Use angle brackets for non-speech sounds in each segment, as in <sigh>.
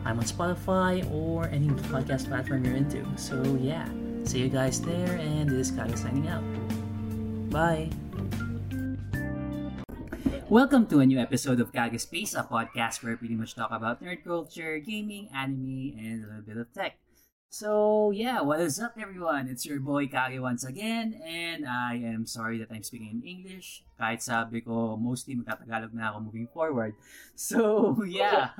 I'm on Spotify or any podcast platform you're into. So yeah, see you guys there, and this guy is signing out. Bye. Welcome to a new episode of Kage Space, a podcast where I pretty much talk about nerd culture, gaming, anime, and a little bit of tech. So yeah, what is up everyone? It's your boy Kage once again, and I am sorry that I'm speaking in English. Kahit sabi ko, mostly magtatagalog na ako moving forward. So <laughs> yeah.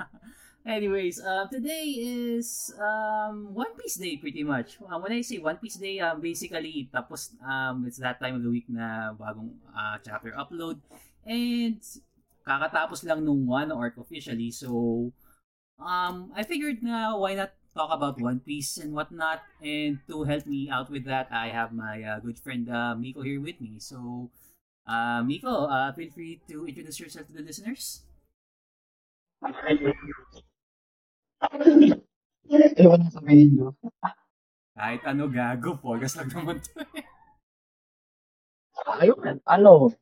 Anyways, uh, today is um, One Piece Day pretty much. Uh, when I say One Piece Day, um, basically, tapos um, it's that time of the week na bagong uh, chapter upload. And kakatapos lang nung one arc officially. So, um, I figured na why not talk about One Piece and whatnot. And to help me out with that, I have my uh, good friend uh, Miko here with me. So, uh, Miko, uh, feel free to introduce yourself to the listeners. Ewan na sabihin ko. Kahit ano gago, pogas lang naman to. Ayun, ano,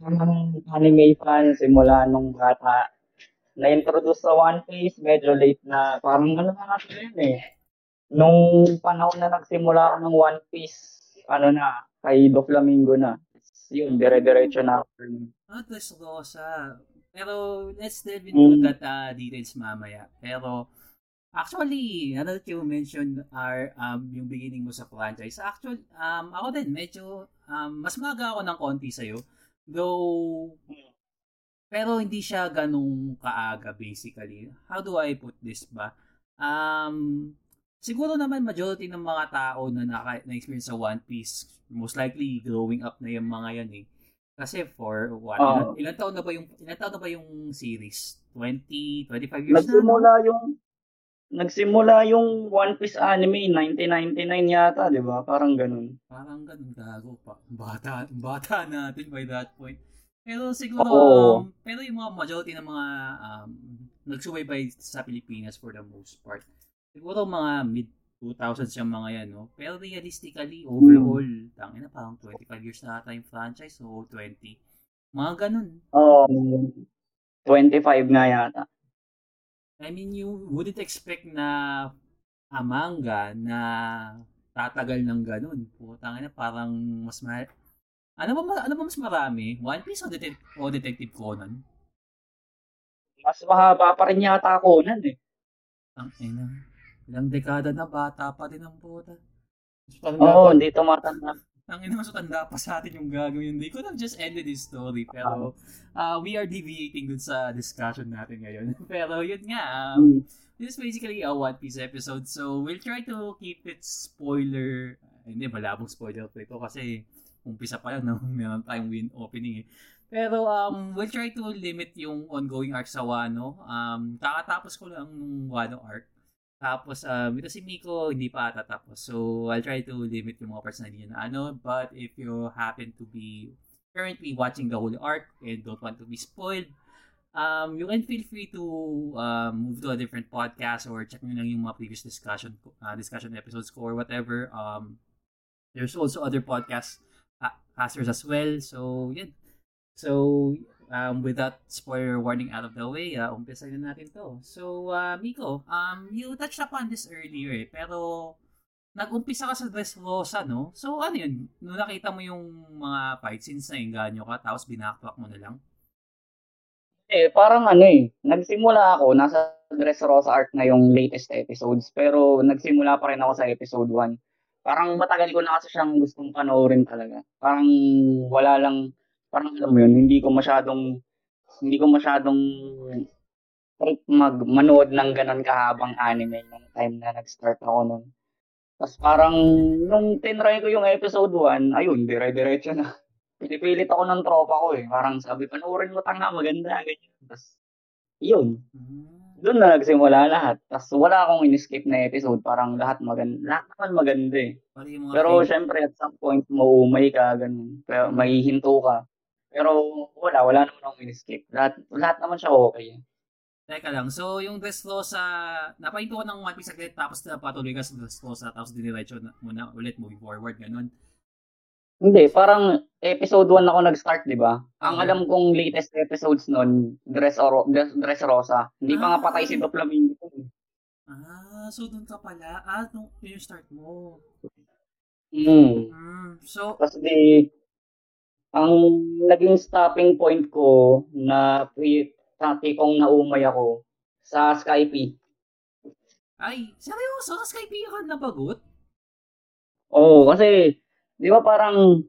ang anime fan simula nung bata na-introduce sa One Piece, medyo late na, parang ano na natin yun eh. Nung panahon na nagsimula ako ng One Piece, ano na, kay Doflamingo na. Yun, dire-diretso na ako. Ah, Rosa. Pero let's delve into Mm. that uh, details mamaya. Pero actually, now that you mentioned our, um, yung beginning mo sa franchise, actually, um, ako din, medyo, um, mas maga ako ng konti sa'yo. Though, pero hindi siya ganong kaaga basically. How do I put this ba? Um, siguro naman majority ng mga tao na naka, na-experience sa One Piece, most likely growing up na yung mga yan eh. Kasi for what? Oo. ilan, ilan taon na ba yung ilan taon na ba yung series? 20, 25 years na? Nagsimula yung Nagsimula yung One Piece anime 1999 yata, 'di ba? Parang ganun. Parang ganun gago pa. Bata, bata <laughs> natin by that point. Pero siguro, um, pero yung mga majority ng mga um, nagsubaybay sa Pilipinas for the most part, siguro mga mid 2000s yung mga yan, no? Pero realistically, overall, tangin na parang 25 years na ata yung franchise, so 20. Mga ganun. Um 25 nga yata. I mean, you wouldn't expect na a manga na tatagal ng ganun. Putang ina, parang mas ma... Ano ba, ano ba mas marami? One Piece o, Detec- o Detective Conan? Mas mahaba pa rin yata ako nun eh. Ang ina. Ilang dekada na bata pa din ang puta. Parang Oo, dapat- hindi tumatanda. Ang ina, mas matanda pa sa atin yung gagawin. They could have just ended this story. Pero uh, we are deviating dun sa discussion natin ngayon. <laughs> pero yun nga, um, Hmm. This is basically a One Piece episode, so we'll try to keep it spoiler. Hindi, malabong spoiler pa ito kasi umpisa pa lang, no? <laughs> meron tayong win opening eh. Pero um, we'll try to limit yung ongoing arc sa Wano. Um, kakatapos ko lang nung Wano arc. Tapos, um, ito si Miko, hindi pa tatapos. So, I'll try to limit yung mga parts na hindi na ano. But if you happen to be currently watching the whole arc and don't want to be spoiled, um, you can feel free to um, move to a different podcast or check nyo lang yung mga previous discussion uh, discussion episodes ko or whatever. Um, there's also other podcast uh, casters as well. So, yun. So, um, with that spoiler warning out of the way, uh, umpisa na natin to. So, uh, Miko, um, you touched upon this earlier eh, pero nag-umpisa ka sa Dressrosa, no? So, ano yun? Nung nakita mo yung mga fight scenes na inganyo ka, tapos binakpak mo na lang? Eh, parang ano eh, nagsimula ako, nasa Dressrosa arc na yung latest episodes, pero nagsimula pa rin ako sa episode 1. Parang matagal ko na kasi siyang gustong panoorin talaga. Parang wala lang, parang alam mo yun, hindi ko masyadong, hindi ko masyadong trip mag manood ng ganun kahabang anime nung time na nag-start ako nun. Tapos parang nung tinry ko yung episode 1, ayun, dire-diretso na. <laughs> Pinipilit ako ng tropa ko eh. Parang sabi, panoorin mo tanga, maganda, ganyan. Tapos, yun. Hmm. doon na nagsimula lahat. Tapos wala akong in-skip na episode. Parang lahat maganda. Lahat naman maganda eh. Pero favorite. syempre at some point maumay ka, ganun. Pero may hinto ka. Pero wala, wala naman akong in-skip. Lahat, lahat naman siya okay. Teka lang, so yung Dressrosa, napahinto ko ng One Piece saglit, tapos napatuloy ka sa Dressrosa, tapos diniretso na, muna ulit moving forward, ganun. Hindi, parang episode 1 ako nag-start, di ba? Ang alam kong latest episodes nun, Dress, Oro, Dress, Dress Rosa. Hindi ah. pa nga patay si Doflamingo. Ah, so doon ka pala. Ah, nung yung start mo. Hmm. Mm, so, Tapos di, ang naging stopping point ko na sa tipong naumay ako sa Skype. Ay, seryoso? Sa Skype ka nabagot? Oo, kasi Di ba parang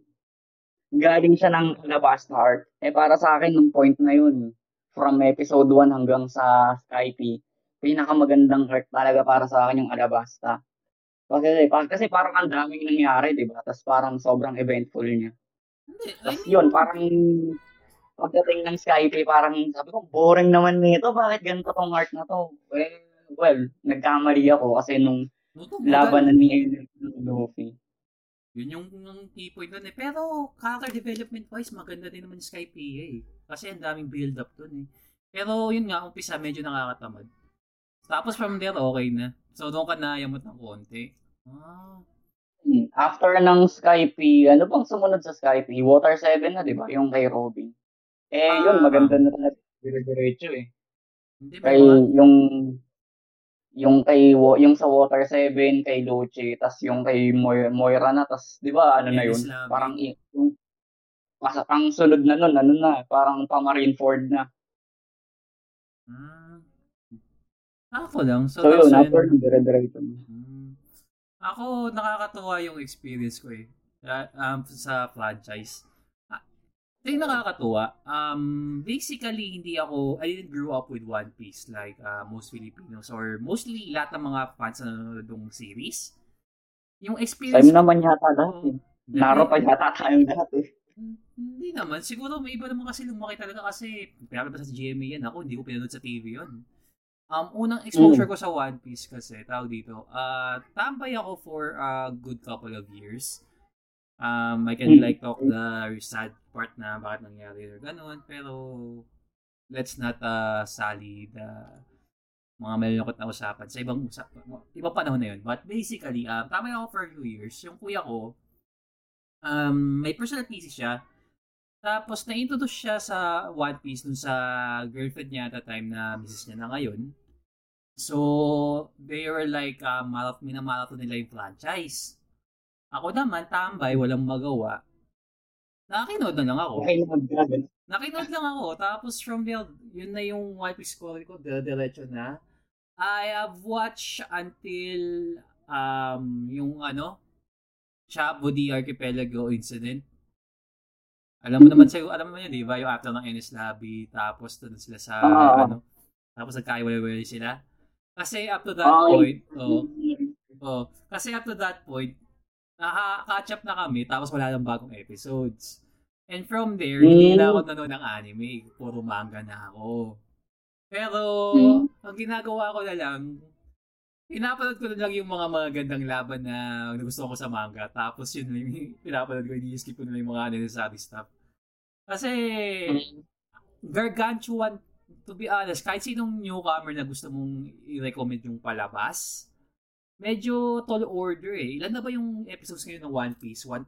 galing siya ng Alabasta Art? Eh para sa akin, nung point na yun, from episode 1 hanggang sa Skype, pinakamagandang art talaga para sa akin yung Alabasta. Kasi, kasi parang ang daming nangyari, di ba? Tapos parang sobrang eventful niya. Tapos yun, parang pagdating ng Skype, parang sabi ko, boring naman nito. Bakit ganito tong art na to? Well, well nagkamali ako kasi nung laban na ni Luffy. Yun yung, yung key point doon eh. Pero character development wise, maganda din naman yung Sky PA eh. Kasi ang daming build up doon eh. Pero yun nga, umpisa medyo nakakatamad. Tapos from there, okay na. So doon ka na yamot ng konti. Ah. Hmm. After ng Skype, ano bang sumunod sa Skype? Water 7 na, di ba? Yung kay Robin. Eh, ah, yun, maganda na talaga. Dire-diretso eh. Hindi, kay yung yung kay yung sa Water 7 kay Luce tas yung kay Moy, Moira na tas 'di ba ano yes, na yun parang yung mas ang sunod na nun ano na parang pa Marineford na hmm. ako lang so, so yun after dire-diretso hmm. Ako nakakatuwa yung experience ko eh um, sa franchise ito yung nakakatuwa. Um, basically, hindi ako, I didn't grow up with One Piece like uh, most Filipinos or mostly lahat ng mga fans na nanonood ng series. Yung experience... Time naman yata dati. Oh, Naro pa yata tayong dati. Hindi naman. Siguro may iba naman kasi lumaki talaga kasi pinapalabas sa GMA yan. Ako, hindi ko pinanood sa TV yon Um, unang exposure mm. ko sa One Piece kasi, tawag dito, uh, tambay ako for a good couple of years. Um, I can like talk the sad part na bakit nangyari or ganun. Pero, let's not uh, sally the mga malulungkot na usapan sa ibang usap, ibang panahon na yun. But basically, um, tama ako for a few years. Yung kuya ko, um, may personal PC siya. Tapos, na-introduce siya sa One Piece dun sa girlfriend niya at the time na misis niya na ngayon. So, they were like, uh, marath- minamarathon nila yung franchise. Ako naman, tambay, walang magawa. Nakakinood na lang ako. Nakinood lang ako. Tapos from there, yun na yung wipe score ko. Diretso na. I have watched until um, yung ano, Chabo the Archipelago incident. Alam mo naman sa'yo, alam mo yun, di ba? Yung after ng Ennis Lobby, tapos doon sila sa, uh, ano, tapos nagkaiwalay sila. Kasi up to that uh, point, oh, oh, kasi up to that point, naka-catch up na kami, tapos wala nang bagong episodes. And from there, mm. hindi na ako nanonood ng anime. Puro manga na ako. Pero, mm. ang ginagawa ko na lang, pinapanood ko na lang yung mga magagandang laban na gusto ko sa manga. Tapos yun lang yung <laughs> pinapanood ko, ini-skip ko na yung mga unnecessary stuff. Kasi, mm. gargantuan, to be honest, kahit sinong newcomer na gusto mong i-recommend yung palabas, medyo tall order eh. Ilan na ba yung episodes ngayon ng One Piece? 1,000,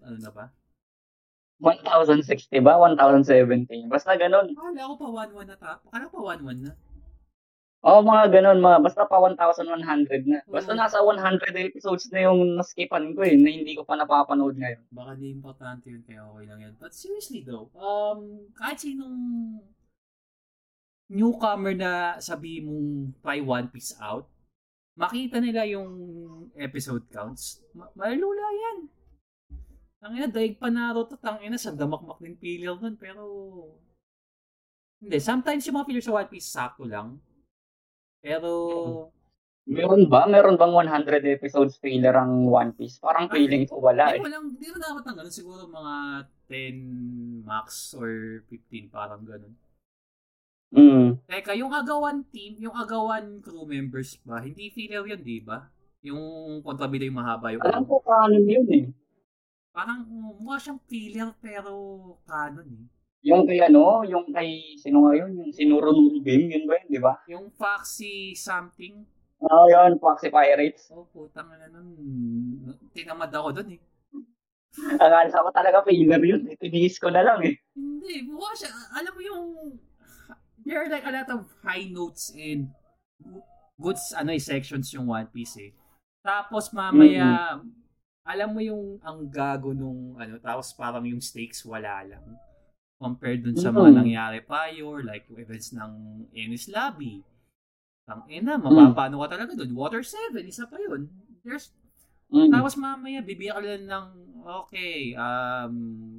ano na ba? 1,060 ba? 1,070? Basta ganun. Akala ko pa 1,1 na ta. Akala pa 1,1 na. Oo, oh, mga ganun. Mga, basta pa 1,100 na. Basta oh. nasa 100 episodes na yung naskipan ko eh, na hindi ko pa napapanood ngayon. Baka di importante yun, kaya okay lang yan. But seriously though, um, kahit sinong newcomer na sabi mong try One Piece out, makita nila yung episode counts, ma- malula yan. Ang ina, daig pa Naruto, tang ina, sa damakmak din pilil nun, pero... Hindi, sometimes yung mga filler sa One Piece, sakto lang. Pero... Meron ba? Meron bang 100 episodes filler ang One Piece? Parang feeling ko wala eh. Walang, di mo dapat ng ganun. Siguro mga 10 max or 15, parang ganun. Mm. Teka, yung agawan team, yung agawan crew members ba, hindi filler yun, di ba? Yung kontrabida yung mahaba yung Alam ko canon yun eh. Parang mukha siyang filler pero canon eh. Yung kay ano, yung kay, sino nga yun? Yung sinuro-nuro game, yun ba yun, di ba? Yung Foxy something, Oo, oh, yun, Foxy Pirates. oh putang na nun, tinamad ako dun eh. Akala ko talaga filler yun. eh. Tinihis ko na lang eh. Hindi, mukha siya, alam mo yung, there are like a lot of high notes and goods ano eh, sections yung One Piece eh. Tapos mamaya, alam mo yung ang gago nung ano, tapos parang yung stakes wala lang. Compared dun sa mga Mm. nangyari prior, like yung events ng Ennis Lobby. Tang ina, mapapano ka talaga dun. Water 7, isa pa yun. There's Mm. tapos mamaya, bibigyan ka lang ng, okay, um,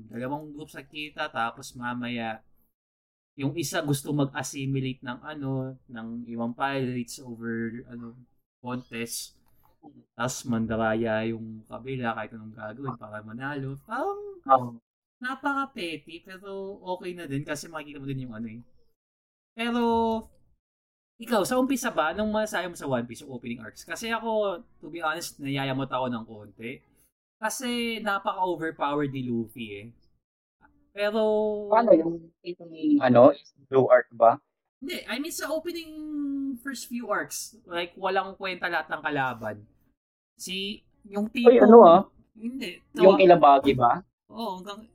dalawang groups nakita, tapos mamaya, yung isa gusto mag-assimilate ng ano, ng ibang pirates over, ano, contest. Tapos mandaraya yung kabila kahit anong gagawin para manalo. Parang Oh. Napaka-petty, pero okay na din kasi makikita mo din yung ano eh. Pero, ikaw, sa umpisa ba, anong masasabi mo sa One Piece, yung opening arcs? Kasi ako, to be honest, nayayamot ako ng konti. Kasi napaka-overpowered ni Luffy eh. Pero, Paano yung itong ano, blue art ba? hindi, I mean sa opening first few arcs, like walang kwenta lahat ng kalaban. Si, yung tipo, Uy, ano ah? Hindi. Yung ilabagi ba? Oo, hanggang,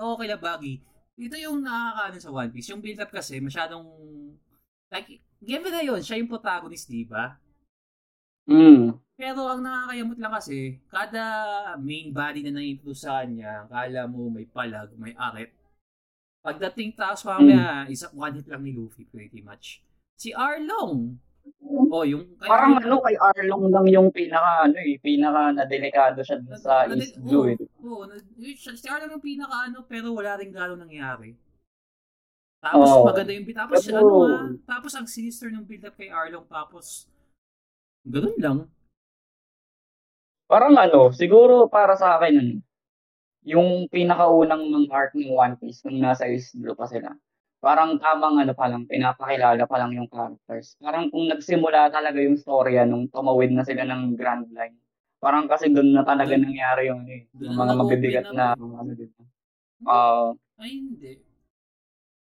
oo, kila Baggy. Ito yung nakakaano sa One Piece. Yung build-up kasi, masyadong, like, given na yun, siya yung protagonist, di ba? Mm. Pero ang nakakayamot lang kasi, kada main body na na-introduce sa kanya, kala mo may palag, may aret. Pagdating taas mamaya, isang one hit lang ni Luffy pretty much. Si Arlong. Oh, yung kay Parang Arlong- ano, kay Arlong lang yung pinaka, ano eh, pinaka na delikado siya dun sa Na- East oo, Blue eh. Oo, na- yun siya- si Arlong yung pinaka ano, pero wala rin gano'ng nangyari. Tapos Oo. maganda yung tapos Pero- ano ah, tapos ang sinister ng build up kay Arlong tapos ganun lang. Parang ano, siguro para sa akin, yung pinakaunang mga arc ng One Piece nung nasa East Blue pa sila. Parang tamang ano pa lang, pinapakilala pa lang yung characters. Parang kung nagsimula talaga yung storya nung tumawid na sila ng Grand Line. Parang kasi doon na talaga nangyari yung, eh, yung na mga mabibigat na ano dito. Ah, Ay hindi.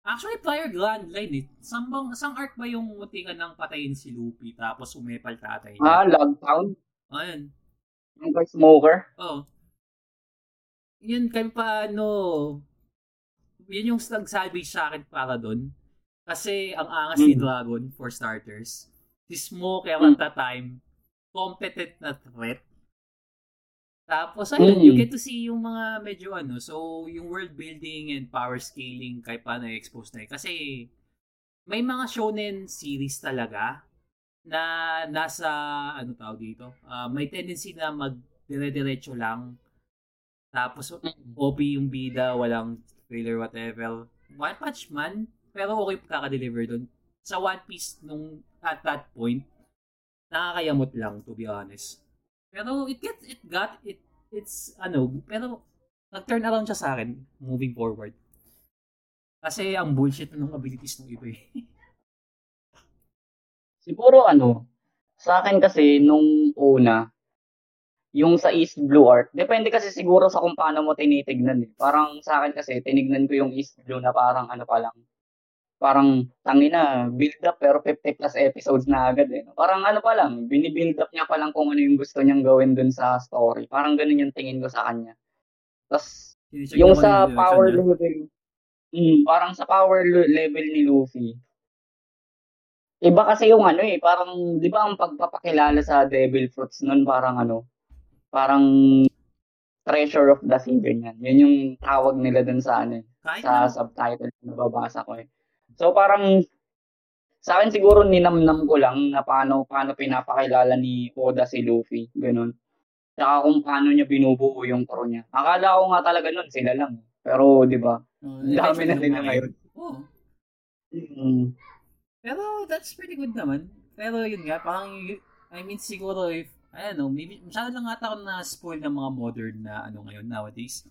Actually, prior Grand Line eh. Sambang, sang arc ba yung muntikan ng patayin si Luffy tapos umepal tatay ah, niya? Log Town, Ayun. yung kay Smoker. Oh. Yun kami paano, yun yung nag-salvage sa akin para doon. Kasi ang angas ni Mm. Dragon, for starters. Si Smoker at Mm. the time, competent na threat. Tapos ayun, Mm. you get to see yung mga medyo ano, so yung world building and power scaling kay paano i-expose na yun. Kasi may mga shonen series talaga na nasa ano tawag dito, ah, may tendency na mag dire-diretso lang. Tapos OP yung bida, walang trailer whatever. One Punch Man, pero okay kaka-deliver doon. Sa One Piece nung at that point, nakakayamot lang to be honest. Pero it get it got it it's ano, pero nag-turn around siya sa akin moving forward. Kasi ang bullshit ng abilities ng iba eh. Siguro ano, sa akin kasi nung una, yung sa East Blue Art, depende kasi siguro sa kung paano mo tinitignan eh. Parang sa akin kasi, tinignan ko yung East Blue na parang ano pa lang, parang tangina, build up pero 50 plus episodes na agad eh. Parang ano pa lang, binibuild up niya pa lang kung ano yung gusto niyang gawin dun sa story. Parang ganun yung tingin ko sa kanya. Tapos, yung sa power niya. level, mm, parang sa power le- level ni Luffy, iba kasi yung ano eh, parang, di ba ang pagpapakilala sa Devil Fruits nun, parang ano, parang treasure of the sea, ganyan. Yun yung tawag nila dun sa ano eh, Kahit sa na, subtitle na nababasa ko eh. So parang, sa akin siguro ninamnam ko lang na paano, paano pinapakilala ni Oda si Luffy, ganun. Tsaka kung paano niya binubuo yung crew niya. Akala ko nga talaga nun, sila lang. Pero, di ba, uh, dami na nila ngayon. Oo. Mm. Pero that's pretty good naman. Pero yun nga, parang, y- I mean, siguro if, I don't know, maybe, masyado lang ata ako na-spoil ng mga modern na ano ngayon, nowadays.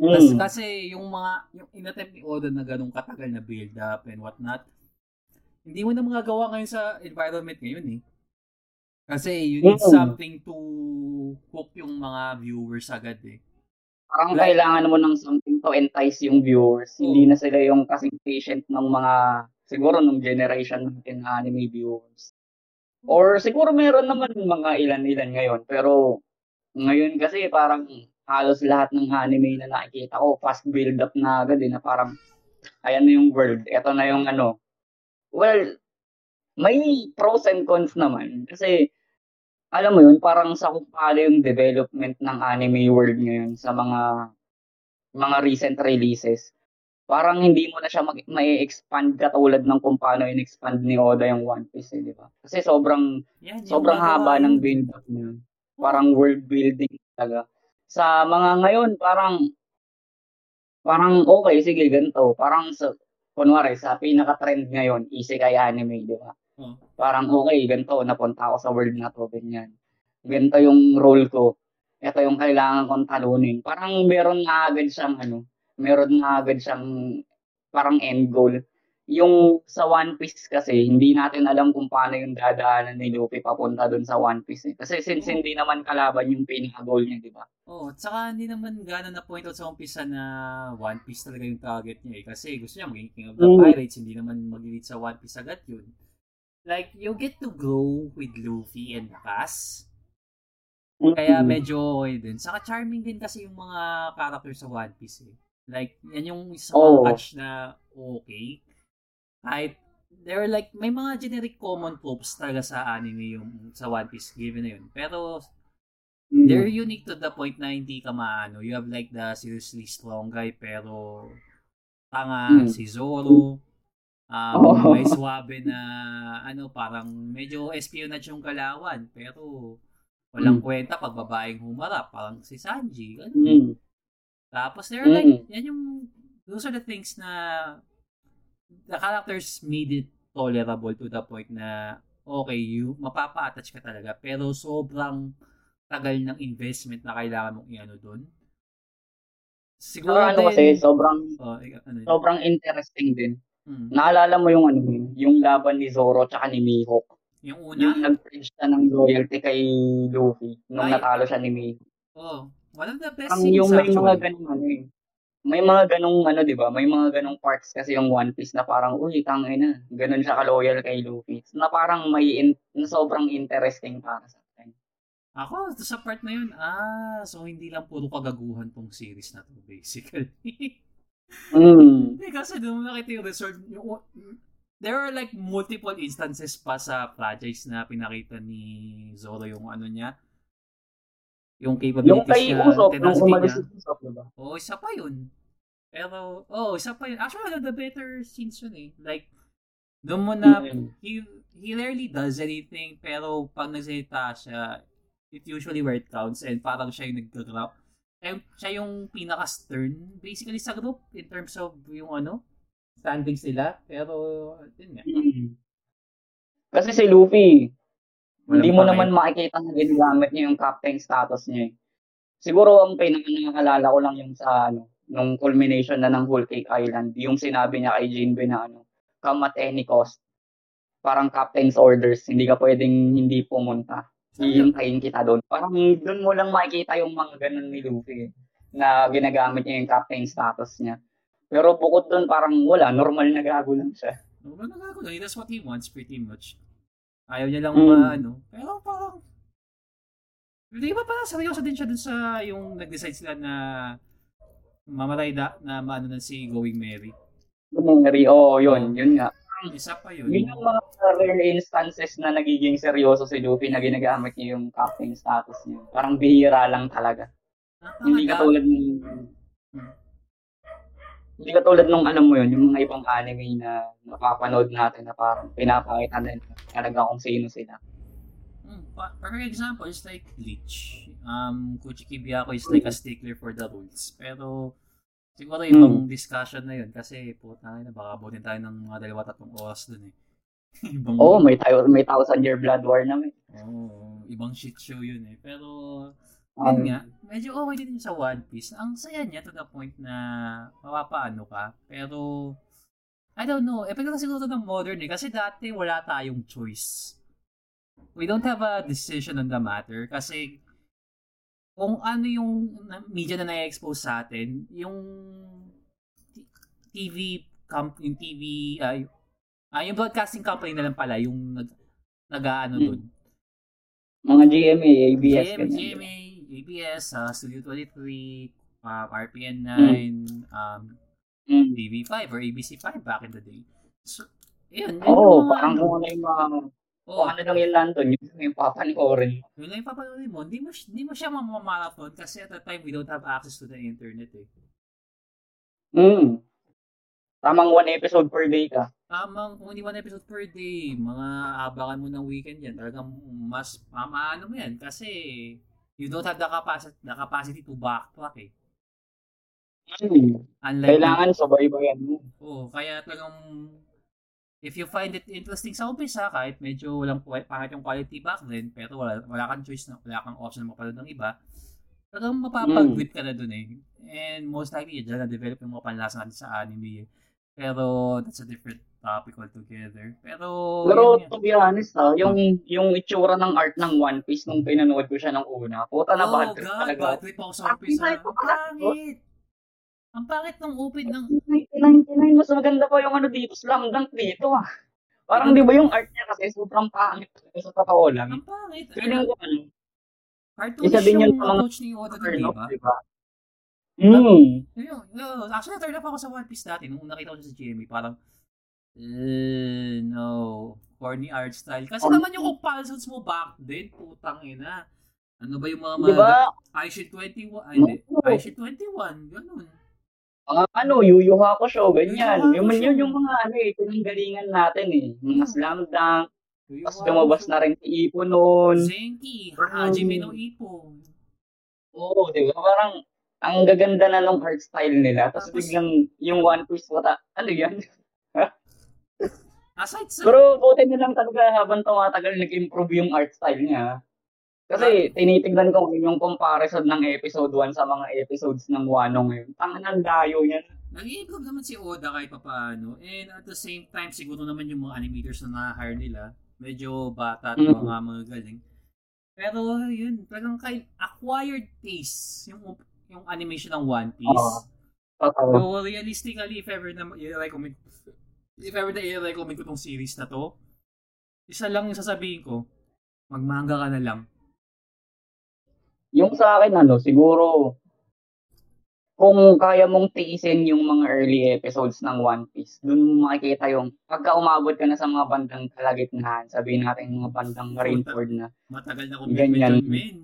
Kasi, Mm. kasi yung mga, yung inattempt ni Oda na ganong katagal na build up and whatnot, hindi mo na magagawa ngayon sa environment ngayon eh. Kasi you need Mm. something to hook yung mga viewers agad eh. Parang Like- kailangan mo ng something to entice yung viewers. Hindi na sila yung kasing patient ng mga, siguro nung generation natin na anime viewers. Or siguro meron naman mga ilan-ilan ngayon. Pero ngayon kasi parang halos lahat ng anime na nakikita ko, fast build-up na agad eh, na parang, ayan na yung world, eto na yung ano. Well, may pros and cons naman. Kasi, alam mo yun, parang sa kung yung development ng anime world ngayon sa mga mga recent releases. Parang hindi mo na siya mag- mai-expand katulad ng kung paano in-expand ni Oda yung One Piece, eh, di ba? Kasi sobrang yung sobrang haba ng yun. build-up niya. Parang world building talaga. Sa mga ngayon, parang parang okay, sige, ganito. Parang sa, kunwari, sa pinaka-trend ngayon, isekai anime, di ba? Oh. Parang okay, ganito, napunta ako sa world na to, ganyan. Ganito yung role ko. Ito yung kailangan kong talunin. Parang meron na agad siyang, ano, meron na agad siyang parang end goal. Yung sa One Piece kasi, hindi natin alam kung paano yung dadaanan ni Luffy papunta dun sa One Piece. Eh. Kasi since Oo. hindi naman kalaban yung pinaka-goal niya, di ba? Oh, at saka hindi naman gano'n na point out sa umpisa na One Piece talaga yung target niya eh. Kasi gusto niya maging King of the Mm. Pirates, hindi naman mag-lead sa One Piece agad yun. Like, you get to grow with Luffy and Cass. Kaya medyo okay din. Saka charming din kasi yung mga character sa One Piece eh. Like, yan yung isa Oo. mga catch na okay. Kahit, they're like, may mga generic common tropes talaga sa anime yung sa One Piece given na yun. Pero, Mm. they're unique to the point na hindi ka maano. You have like the seriously strong guy pero tanga Mm. si Zoro. Um, <laughs> Oo. may swabe na ano parang medyo espionage yung galawan pero walang Mm. kwenta pag babaeng humarap parang si Sanji. Ganun. Mm. Tapos they're like Mm. yan yung those are the things na the characters made it tolerable to the point na okay, you mapapa-attach ka talaga pero sobrang tagal ng investment na kailangan mong i-ano doon. Siguro ano din, kasi, sobrang, oh, ano yun? sobrang interesting din. Hmm. Naalala mo yung ano yun, yung laban ni Zoro tsaka ni Mihawk. Yung una, Yung nag-pledge siya ng loyalty kay Luffy nung Ay. natalo siya ni Mihawk. oh, one of the best Ang scenes yung may actually. mga ganung ano eh. May mga ganung ano, 'di ba? May mga ganung parts kasi yung One Piece na parang, uy, tangay na. Ganun siya ka-loyal kay Luffy. Na parang may in, na sobrang interesting para sa akin. Ako, sa part na yun, ah, so hindi lang puro kagaguhan tong series na to, basically. <laughs> Mm. Kasi doon nakita yung resort, yung, there are like multiple instances pa sa franchise na pinakita ni Zoro yung ano niya, yung capabilities Yung kay Usopp, nung tenacity umalis niya. si Usopp, 'di ba? Oo, isa pa yun. Pero, oh, isa pa yun. Actually, one of the better scenes yun eh. Like, doon mo na, he, he rarely does anything, pero pag nagsalita siya, it usually where it counts, and parang siya yung nag-grab. Eh, siya yung pinaka-stern, basically sa group, in terms of yung ano, standings nila. Pero, yun nga. Kasi si Luffy, Walang hindi mo naman makikita na ginagamit niya yung captain status niya. eh. Siguro ang pinaka-naalala ko lang yung sa ano, nung culmination na ng Whole Cake Island, yung sinabi niya kay Jinbe na ano, come at any cost. Parang captain's orders, hindi ka pwedeng hindi pumunta. Hihintayin kita doon. Parang doon mo lang makikita yung mga ganun ni Luffy eh, na ginagamit niya yung captain status niya. Pero bukod doon, parang wala, normal na gago lang siya. No, wala nga ako. That's what he wants pretty much. Ayaw niya lang Mm. maano. Pero parang, di ba parang seryoso din siya dun sa yung nag-decide sila na mamatay da, na maano na si Going Mary. Mary, oo, yun, yun nga. Isa pa yun. Yun yung mga rare instances na nagiging seryoso si Luffy na ginagamit niya yung captain status niya. Parang bihira lang talaga. Hindi Napakadami. katulad ng... Hindi katulad nung alam mo yun, yung mga ibang anime na napapanood natin na parang pinapakita din talaga kung sino sila. Mm, pa- for example, it's like Bleach. Um, Kuchiki Byaku is like a stickler for the rules. Pero, siguro ibang discussion na yun kasi puta na baka abutin tayo ng mga dalawa tatlong oras dun eh. <laughs> ibang, Oo, may, tayo, may thousand year blood war naman. Oo, ibang shit show yun eh. Pero, yun nga, medyo okay din sa One Piece. Ang saya niya to the point na mapapaano ka. Pero, I don't know. Epekto siguro ng modern eh. Kasi dati wala tayong choice. We don't have a decision on the matter. Kasi, kung ano yung media na na-expose sa atin, yung TV, comp, yung TV, uh, uh, yung broadcasting company na lang pala, yung nag, nag-ano hmm. doon. Mga GMA, ABS. GMA, GMA ABS, uh, Studio 23, uh, RPN 9, mm. um, mm. TV5 or ABC5 back in the day. So, yun. Oo, oh, parang kung ano yung mga Oh. Ano lang yung London, yun yung papanoorin. Yun lang yung papanoorin mo. Hindi mo, hindi mo siya mamamarathon kasi at that time we don't have access to the internet eh. Hmm. Tamang one episode per day ka. Tamang, kung hindi one episode per day, mga abangan mo ng weekend yan. Talagang mas, mamaano mo yan. Kasi, you don't have the capacity, the capacity to backtrack eh. Hmm. Unlike Kailangan sabay-bayan mo. Oo, kaya talagang if you find it interesting sa umpisa, kahit medyo walang pangit yung quality back then, pero wala, wala kang choice na, wala kang option na mapanood ng iba, talagang mapapag-grip ka na dun eh. And most likely, dyan na-develop yung mga panlasa natin sa anime eh. Pero that's a different topic altogether. Pero Pero to be honest ha, yung yung itsura ng art ng One Piece nung pinanood ko siya ng una, puta na oh, bad trip talaga. Bad trip ako sa One Piece. Ang pangit. Ang pangit ng open ng 1999 mas maganda pa yung ano dito, Slam Dunk dito ah. Parang di ba yung art niya kasi sobrang pangit sa totoo lang. Ang pangit. Feeling ko ano. Cartoon isa din yung coach ni Oda din, di ba? Mm. Yun, yun. Actually, turn up ako sa One Piece dati nung nakita ko siya sa GMA. Parang, uh, no, corny art style. Kasi oh. naman yung compulsions mo back then, putang ina. Ano ba yung mga mga... Diba? Aishin 21, ay hindi, Aishin 21, ganun. Uh, ano, Yu Yu Hakusho, ganyan. Yung, yun yung mga ano eh, pinanggalingan natin eh. Mga slam dunk. Tapos lumabas na rin si Ipo noon. Zenki, Hajime no Ipo. Oo, di ba? Parang, ang gaganda na ng art style nila. Tapos biglang yung One Piece, wata, ano yan? Aside sa... Pero buti na lang talaga habang tumatagal, nag-improve yung art style niya. Kasi tinitignan ko yung comparison ng episode 1 sa mga episodes ng Wano ngayon. Tangan ang dayo niyan. Nag-improve naman si Oda kahit papaano. And at the same time, siguro naman yung mga animators na na-hire nila, medyo bata at mm-hmm. mga mga galing. Pero yun, talagang kay acquired taste yung yung animation ng One Piece. Uh, uh, so, realistically, if ever na i-recommend if ever na i-recommend ko tong series na to, isa lang yung sasabihin ko, magmanga ka na lang. Yung sa akin, ano, siguro, kung kaya mong tiisin yung mga early episodes ng One Piece, dun mo makikita yung, pagka umabot ka na sa mga bandang kalagitnaan, sabihin natin mga bandang Marineford na. Matagal na commitment yun, men.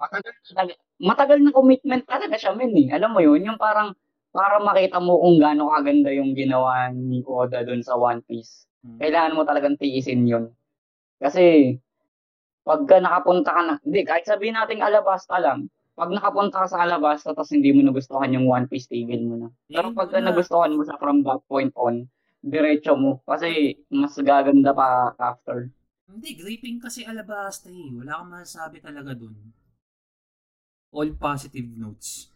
matagal, <laughs> matagal na commitment talaga siya, men eh. Alam mo yun, yung parang, para makita mo kung gaano kaganda yung ginawa ni Oda doon sa One Piece. Hmm. Kailangan mo talagang tiisin yun. Kasi, pagka nakapunta ka na, hindi, kahit sabihin natin Alabasta lang, pag nakapunta ka sa Alabasta tapos hindi mo nagustuhan yung One Piece, tigil mo na. Pero pagka na. nagustuhan mo sa from that point on, diretso mo. Kasi mas gaganda pa after. Hindi, gripping kasi Alabasta eh. Wala kang masasabi talaga dun all positive notes.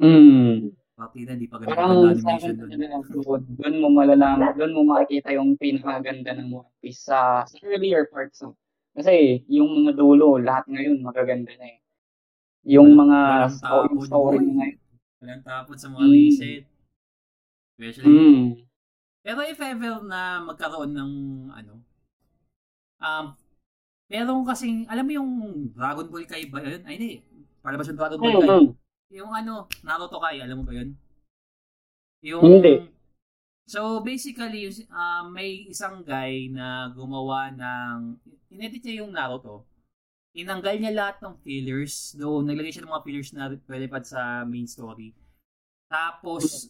Mm. Partida, di pa ganun Parang animation doon. Doon mo malalaman, doon mo makikita yung pinakaganda ng One Piece sa, sa earlier parts. So. Kasi yung mga dulo, lahat ngayon magaganda na eh. Yung mga story, story na ngayon. Walang tapon sa mga mm. reset. Especially, mm. pero if ever na magkaroon ng ano, um, meron kasing, alam mo yung Dragon Ball Kai ba yun? Ay, hindi. Palabas yung Dragon Ball Kai. Mm-hmm. Yung ano, Naruto Kai, alam mo ba yun? Yung, Hindi. So, basically, uh, may isang guy na gumawa ng, inedit niya yung Naruto. Tinanggal niya lahat ng fillers, though naglagay siya ng mga fillers na relevant sa main story. Tapos,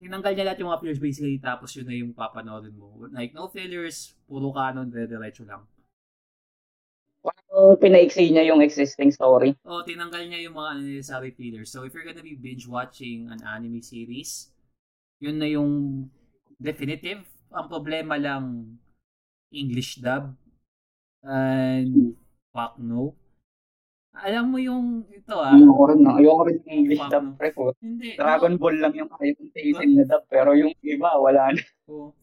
tinanggal niya lahat yung mga fillers basically, tapos yun na yung papanoorin mo. Like, no fillers, puro canon, dire-diretso lang. Parang pinaiksi niya yung existing story. Oh, tinanggal niya yung mga unnecessary fillers. So, if you're gonna be binge watching an anime series, yun na yung definitive. Ang problema lang, English dub. And, fuck no. Alam mo yung ito ah. Ayoko rin, no? ayoko rin ng English dub, no. pre po. Hindi. Dragon Ball lang yung kaya kong taisin na dub, pero yung iba, wala na. Oo.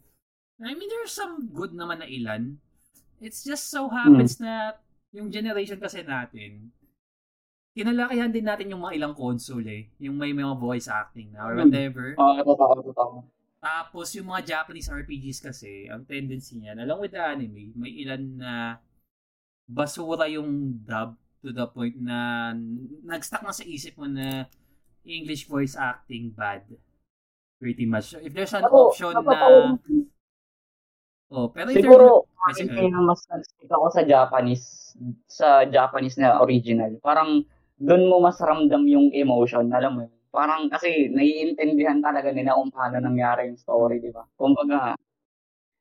I mean, there's some good naman na ilan. It's just so Hmm. happens na yung generation kasi natin, kinalakihan din natin yung mga ilang console eh. Yung may mga voice acting na or Hmm. whatever. Oo, totoo, totoo. Tapos yung mga Japanese RPGs kasi, ang tendency niyan, along with the anime, may ilan na basura yung dub to the point na nag-stuck na sa isip mo na English voice acting bad. Pretty much. If there's an Ako, option na... Oh, pero if Siguro, there's... akin kaya mas nag-stick ako sa Japanese, sa Japanese na original. Parang, doon mo mas ramdam yung emotion, alam mo yun. Parang kasi naiintindihan talaga nila kung paano nangyari yung story, di ba? Kumbaga,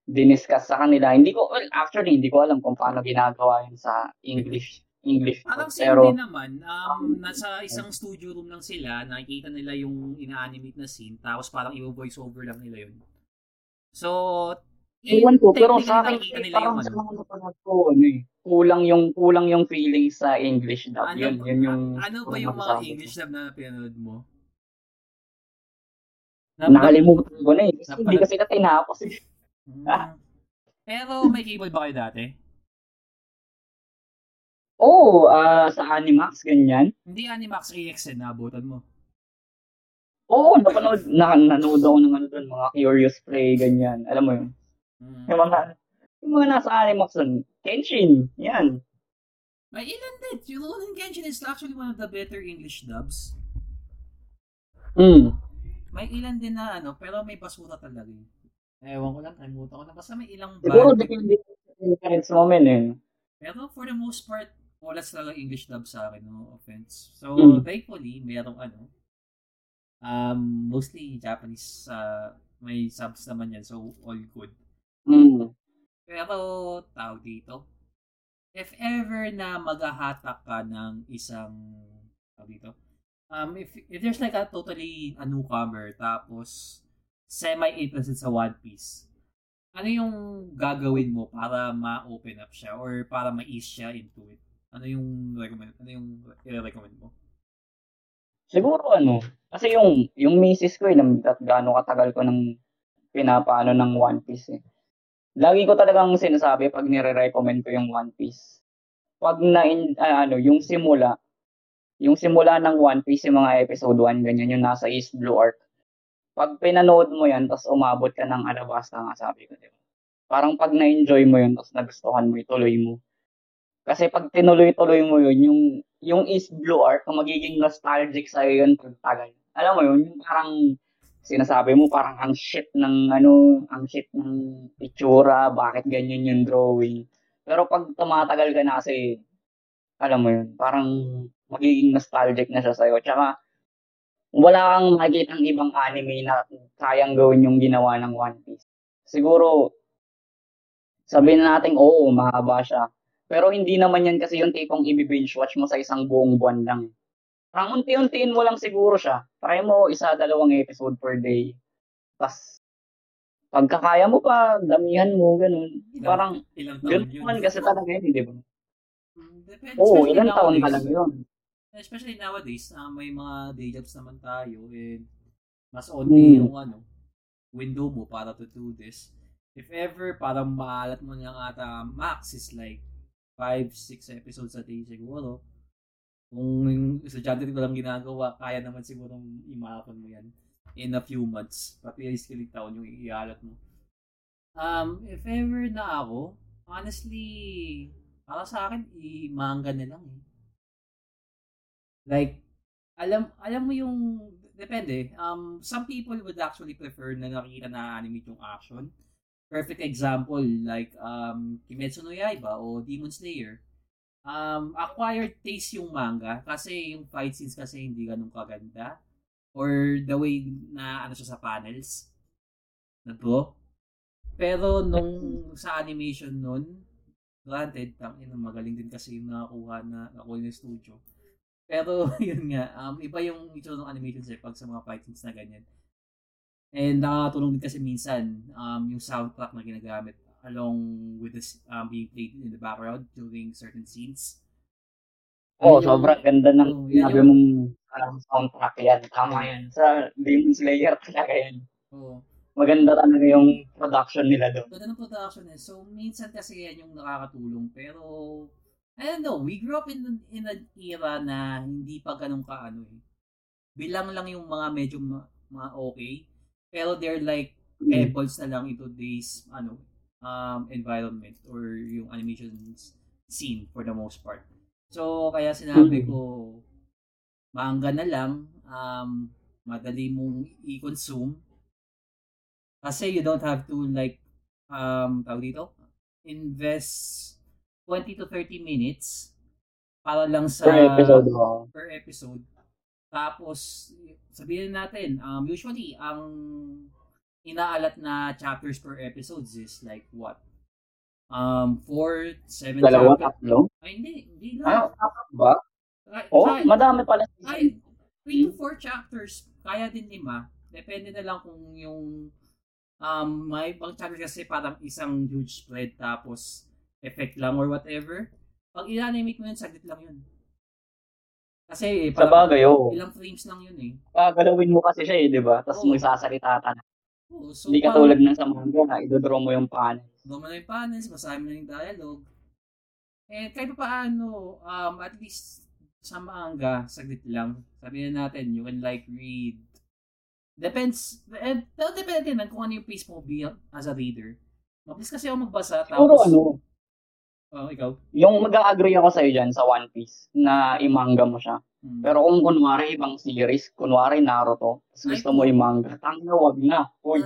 diniscuss sa kanila. Hindi ko, well, actually, hindi ko alam kung paano ginagawa yun sa English. English. Parang same Pero, din naman, um, nasa isang studio room lang sila, nakikita nila yung ina-animate na scene, tapos parang i-voice over lang nila yun. So, Ewan ko, pero sa akin, parang yung sa ano. mga napanood ko, ano eh, kulang yung, kulang yung feeling sa English dub. Ano, yun, yun yung, ano ba yung mga. English dub na pinanood mo? Nakalimutan ko na eh. Kasi hindi kasi na tinapos eh. Hmm. Pero may cable ba kayo dati? Oo, ah, sa Animax, ganyan. Hindi Animax AXN, naabutan mo. Oo, napanood, na, nanood ako ng ano doon, mga Curious Play, ganyan. Alam mo yun? Hmm. Yung mga, yung mga nasa Animax doon, Kenshin, yan. May ilan din. Yung Rurouni Kenshin is actually one of the better English dubs. Mm. May ilan din na ano, pero may basura talaga yun. Ewan ko lang, kalimutan ko na. Basta may ilang Siguro, band. depende sa preference mo, men, eh. Pero for the most part, wala talaga English dub sa akin, no offense. So, Mm. thankfully, merong ano, um, mostly Japanese, uh, may subs naman yan, so all good. Mm. Pero, tawag dito, if ever na maghahatak ka ng isang, tawag dito, um, if, if there's like a totally a newcomer, tapos semi-interested sa One Piece, ano yung gagawin mo para ma-open up siya or para ma-ease siya into it? Ano yung recommend, ano yung i-recommend mo? Siguro ano, kasi yung yung misis ko eh, gaano katagal ko nang pinapaano ng One Piece eh. Lagi ko talagang sinasabi pag nire-recommend ko yung One Piece. Pag na ah, ano, yung simula, yung simula ng One Piece yung mga episode 1 ganyan yung nasa East Blue Arc. Pag pinanood mo yan tapos umabot ka ng Alabasta nga sabi ko, di? Parang pag na-enjoy mo yun tapos nagustuhan mo, ituloy mo. Kasi pag tinuloy-tuloy mo yun, yung yung East Blue Arc, magiging nostalgic sa'yo yun pag tagal. Alam mo yun, yung parang sinasabi mo parang ang shit ng ano, ang shit ng itsura, bakit ganyan yung drawing. Pero pag tumatagal ka na kasi, alam mo yun, parang magiging nostalgic na siya sa'yo. Tsaka, wala kang makikita ibang anime na kayang gawin yung ginawa ng One Piece. Siguro, sabihin na natin, oo, mahaba siya. Pero hindi naman yan kasi yung tipong i-binge watch mo sa isang buong buwan lang. Parang unti-untiin mo lang siguro siya. Try mo isa, dalawang episode per day. Tapos, pagkakaya mo pa, damihan mo, ganun. Ilang- Parang, Ilang taon yun? naman kasi talaga yun, di ba? Mm, Depende. Oo, ilang taon nowadays. talaga yun. Especially nowadays, ah, may mga day jobs naman tayo and mas onti Hmm. yung ano, window mo para to do this. If ever, parang maalat mo lang ata, max is like 5-6 episodes a day siguro. Kung yung estudyante ko lang ginagawa, kaya naman siguro i-marathon mo yan in a few months. But realistically, taon yung ialat mo. Um, if ever na ako, honestly, para sa akin, i-manga na lang eh. Like, alam alam mo yung depende. Um some people would actually prefer na nakikita na animate yung action. Perfect example like um Kimetsu no Yaiba o Demon Slayer. Um acquired taste yung manga kasi yung fight scenes kasi hindi ganun kaganda or the way na ano siya sa panels na draw. Pero nung sa animation nun, granted, tang ina magaling din kasi yung nakakuha na nakuha ng studio. Pero <laughs> yun nga, um, iba yung itsura ng animation eh pag sa mga fight scenes na ganyan. And nakakatulong din kasi minsan um, yung soundtrack na ginagamit along with this um, being played in the background during certain scenes. Oo, oh, sobrang ganda ng yan sinabi mong parang soundtrack yan. Tama yan. Sa Demon Slayer talaga yan. Oo. Maganda talaga yung production nila doon. Ganda ng production eh. So, minsan kasi yan yung nakakatulong. Pero, I don't know, we grew up in, in an era na hindi pa ganun ka ano eh. Bilang lang yung mga medyo ma- mga okay. Pero they're like pebbles na lang into today's ano, um, environment or yung animation scene for the most part. So, kaya sinabi ko, manga na lang, um, madali mong i-consume. Kasi you don't have to like, um, tawag dito, invest 20 to 30 minutes para lang sa Per episode. per episode. Tapos, sabihin natin, um, usually, ang inaalat na chapters per episodes is like what? Um, four, seven Dalawa, tatlo. Ay, hindi. Hindi Ah, lang. apat ba? Ay, Oh, ay, madami pala. ay, three to four chapters. Kaya din lima. Depende na lang kung yung um, may ibang chapters kasi parang isang huge spread tapos effect lang or whatever. Pag i-animate mo yun, saglit lang yun. Kasi Sa parang bagay, oo. ilang frames lang yun eh. Pagalawin mo kasi siya eh, di ba? Tapos Oo. magsasalita ka na. Oo, so Hindi ka parang- tulad ng sa manga na idodraw mo yung panel. Gawa mo na yung panels, basahin mo na yung dialogue. And kahit pa paano, um, at least sa manga, saglit lang. Sabihin natin, you can like read. Depends, well, depende din kung ano yung pace mo be as a reader. Mabilis kasi ako magbasa, Siguro tapos, ano, oh, ikaw. yung mag-agree ako sa'yo dyan sa One Piece na imanga mo siya. Hmm. Pero kung kunwari ibang series, kunwari Naruto, tapos Ay, gusto mo i-manga, tangina wag na. Uy,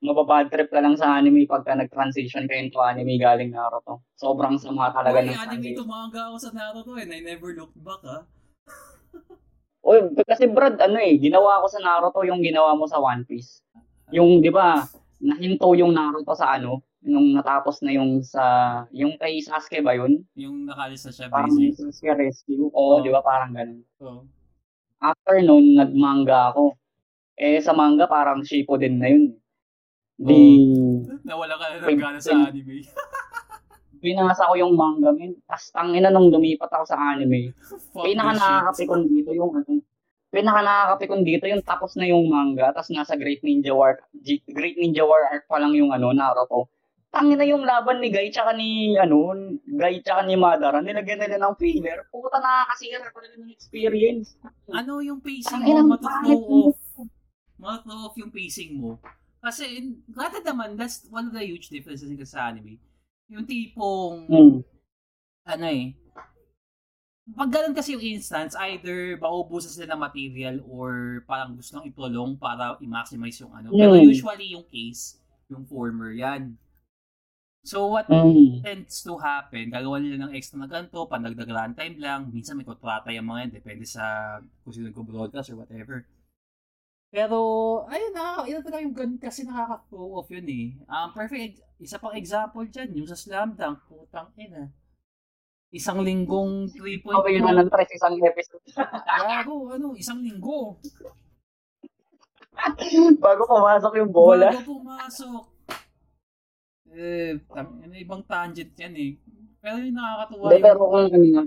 mababad trip ka lang sa anime pagka nag-transition ka into anime galing Naruto. Sobrang sama talaga Uy, ng anime transition. tumanga ako sa Naruto and I never looked back, ah. <laughs> Uy, kasi Brad, ano eh, ginawa ko sa Naruto yung ginawa mo sa One Piece. Yung, di ba, nahinto yung Naruto sa ano, nung natapos na yung sa, yung kay Sasuke ba yun? Yung nakalis na siya, Parang basic. Sasuke Rescue. Oo. Oo, di ba, parang ganun. So, After nun, nagmanga ako. Eh, sa manga, parang Shippuden na yun. Di, nawala ka na ng gana sa anime. <laughs> binasa ko yung manga, min. Tapos, tangina nung lumipat ako sa anime. <laughs> Fuck Pinaka nakakapikon dito yung ano. Pinaka nakakapikon dito yung tapos na yung manga, tapos nasa Great Ninja War, Great Ninja War arc pa lang yung ano, Naruto. Tangina yung laban ni Guy tsaka ni ano, Guy tsaka ni Madara, nilagyan nila ng filler. Puta nakakasira talaga ng experience. ano yung pacing inang mo, mo. off. Matuthrow off yung pacing mo. Kasi, granted naman, that's one of the huge differences in sa anime. Yung tipong, Hmm. ano eh, pag ganun kasi yung instance, either maubusan sila ng material or parang gusto nang iprolong para i-maximize yung ano. Pero Hmm. usually yung case, yung former yan. So what Hmm. tends to happen, gagawa nila ng extra na ganito, pandagdag runtime lang, minsan may kontrata yung mga yan, depende sa kung sino nag-broadcast or whatever. Pero, ayun, nakaka, yun talaga yung ganun kasi nakaka-throw off yun eh. Um, perfect, isa pang example dyan, yung sa Slam Dunk, putang ina. Isang linggong 3.2. Okay yun na ng tres isang episode. Gago, ano, isang linggo. <laughs> Bago pumasok yung bola. Bago pumasok. Eh, ano, ibang tangent yan eh. Pero yung nakakatuwa Hindi, yung... pero kung ano nga,